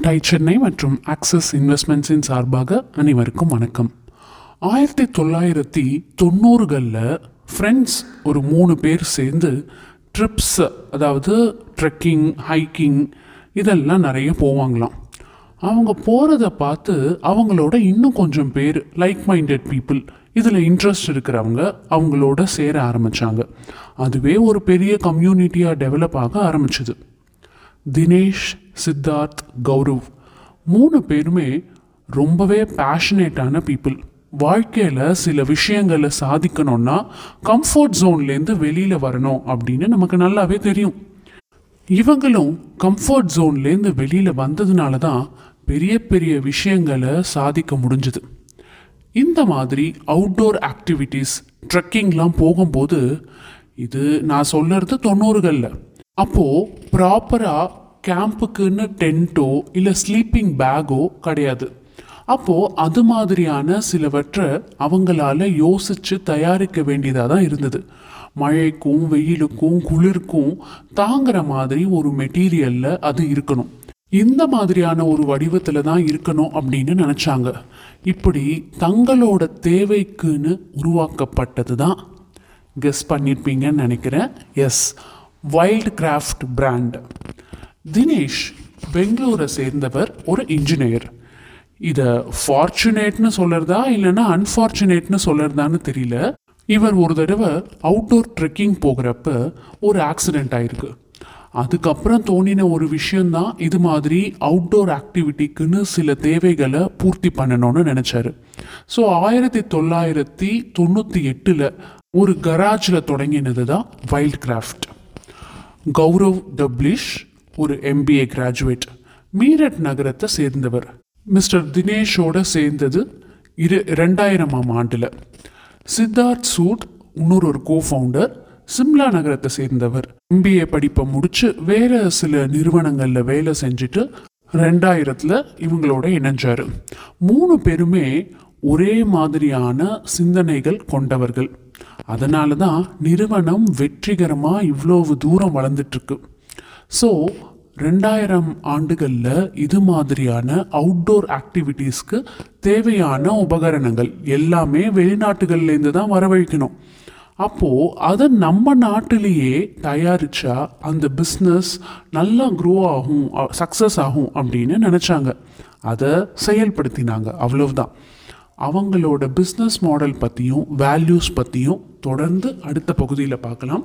Tie Chennai மற்றும் access இன்வெஸ்ட்மெண்ட்ஸின் சார்பாக அனைவருக்கும் வணக்கம். ஆயிரத்தி தொள்ளாயிரத்தி தொண்ணூறுகளில் ஃப்ரெண்ட்ஸ் ஒரு மூணு பேர் சேர்ந்து ட்ரிப்ஸ் அதாவது ட்ரெக்கிங் ஹைக்கிங் இதெல்லாம் நிறைய போவாங்களாம். அவங்க போகிறத பார்த்து அவங்களோட இன்னும் கொஞ்சம் பேர் லைக் மைண்டட் பீப்புள் இதில் இன்ட்ரெஸ்ட் இருக்கிறவங்க அவங்களோட சேர ஆரம்பித்தாங்க அதுவே ஒரு பெரிய கம்யூனிட்டியாக டெவலப் ஆக ஆரம்பிச்சுது. தினேஷ் சித்தார்த் கௌரவ் மூணு பேருமே ரொம்பவே பேஷனேட்டான பீப்புள் வாழ்க்கையில் சில விஷயங்களை சாதிக்கணும்னா கம்ஃபர்ட் ஜோன்லேருந்து வெளியில் வரணும் அப்படின்னு நமக்கு நல்லாவே தெரியும். இவங்களும் கம்ஃபர்ட் ஜோன்லேருந்து வெளியில் வந்ததுனால தான் பெரிய பெரிய விஷயங்களை சாதிக்க முடிஞ்சுது. இந்த மாதிரி அவுட்டோர் ஆக்டிவிட்டீஸ் ட்ரெக்கிங்லாம் போகும்போது இது நான் சொல்கிறது தொண்ணூறுகளில். அப்போது ப்ராப்பராக கேம்புக்குன்னு டென்ட்டோ இல்லை ஸ்லீப்பிங் பேக்கோ கிடையாது. அப்போது அது மாதிரியான சிலவற்றை அவங்களால யோசித்து தயாரிக்க வேண்டியதாக தான் இருந்தது. மழைக்கும் வெயிலுக்கும் குளிர்க்கும் தாங்குற மாதிரி ஒரு மெட்டீரியலில் அது இருக்கணும். இந்த மாதிரியான ஒரு வடிவத்தில் தான் இருக்கணும் அப்படின்னு நினச்சாங்க. இப்படி தங்களோட தேவைக்குன்னு உருவாக்கப்பட்டது தான். கெஸ் பண்ணியிருப்பீங்கன்னு நினைக்கிறேன். Yes wild craft brand Dinesh பெங்களூரை சேர்ந்தவர் ஒரு இன்ஜினியர் இதை ஃபார்ச்சுனேட்னு சொல்கிறதா இல்லைன்னா அன்ஃபார்ச்சுனேட்னு சொல்கிறதான்னு தெரியல. இவர் ஒரு தடவை அவுட்டோர் ட்ரெக்கிங் போகிறப்ப ஒரு ஆக்சிடெண்ட் ஆயிருக்கு. அதுக்கப்புறம் தோணின ஒரு விஷயந்தான் இது மாதிரி அவுட்டோர் ஆக்டிவிட்டிக்குன்னு சில தேவைகளை பூர்த்தி பண்ணணும்னு நினச்சாரு. ஸோ ஆயிரத்தி தொள்ளாயிரத்தி தொண்ணூற்றி எட்டில் ஒரு கராஜில் தொடங்கினது தான் வைல்ட் கிராஃப்ட் கௌரவ் டப்ளிஷ் ஒரு எம்பிஏ கிராஜுவேட் மீரட் நகரத்தை சேர்ந்தவர். மிஸ்டர் தினேஷோட சேர்ந்தது இரு ரெண்டாயிரமாம் ஆண்டில். சித்தார்த் சூட் இன்னொரு ஒரு கோ ஃபவுண்டர் சிம்லா நகரத்தை சேர்ந்தவர் எம்பிஏ படிப்பை முடிச்சு வேற சில நிறுவனங்களில் வேலை செஞ்சுட்டு ரெண்டாயிரத்தில் இவங்களோட இணைஞ்சார். மூணு பேருமே ஒரே மாதிரியான சிந்தனைகள் கொண்டவர்கள். அதனால தான் நிறுவனம் வெற்றிகரமாக இவ்வளவு தூரம் வளர்ந்துட்டுருக்கு ஸோ ரெண்டாயிரம் ஆண்டுகளில் இது மாதிரியான அவுட்டோர் ஆக்டிவிட்டீஸ்க்கு தேவையான உபகரணங்கள் எல்லாமே வெளிநாட்டுகள்லேருந்து தான் வரவழைக்கணும். அப்போது அதை நம்ம நாட்டிலேயே தயாரித்தா அந்த பிஸ்னஸ் நல்லா க்ரோ ஆகும் சக்ஸஸ் ஆகும் அப்படின்னு நினச்சாங்க. அதை செயல்படுத்தினாங்க அவ்வளவுதான். அவங்களோட பிஸ்னஸ் மாடல் பற்றியும் வேல்யூஸ் பற்றியும் தொடர்ந்து அடுத்த பகுதியில் பார்க்கலாம்.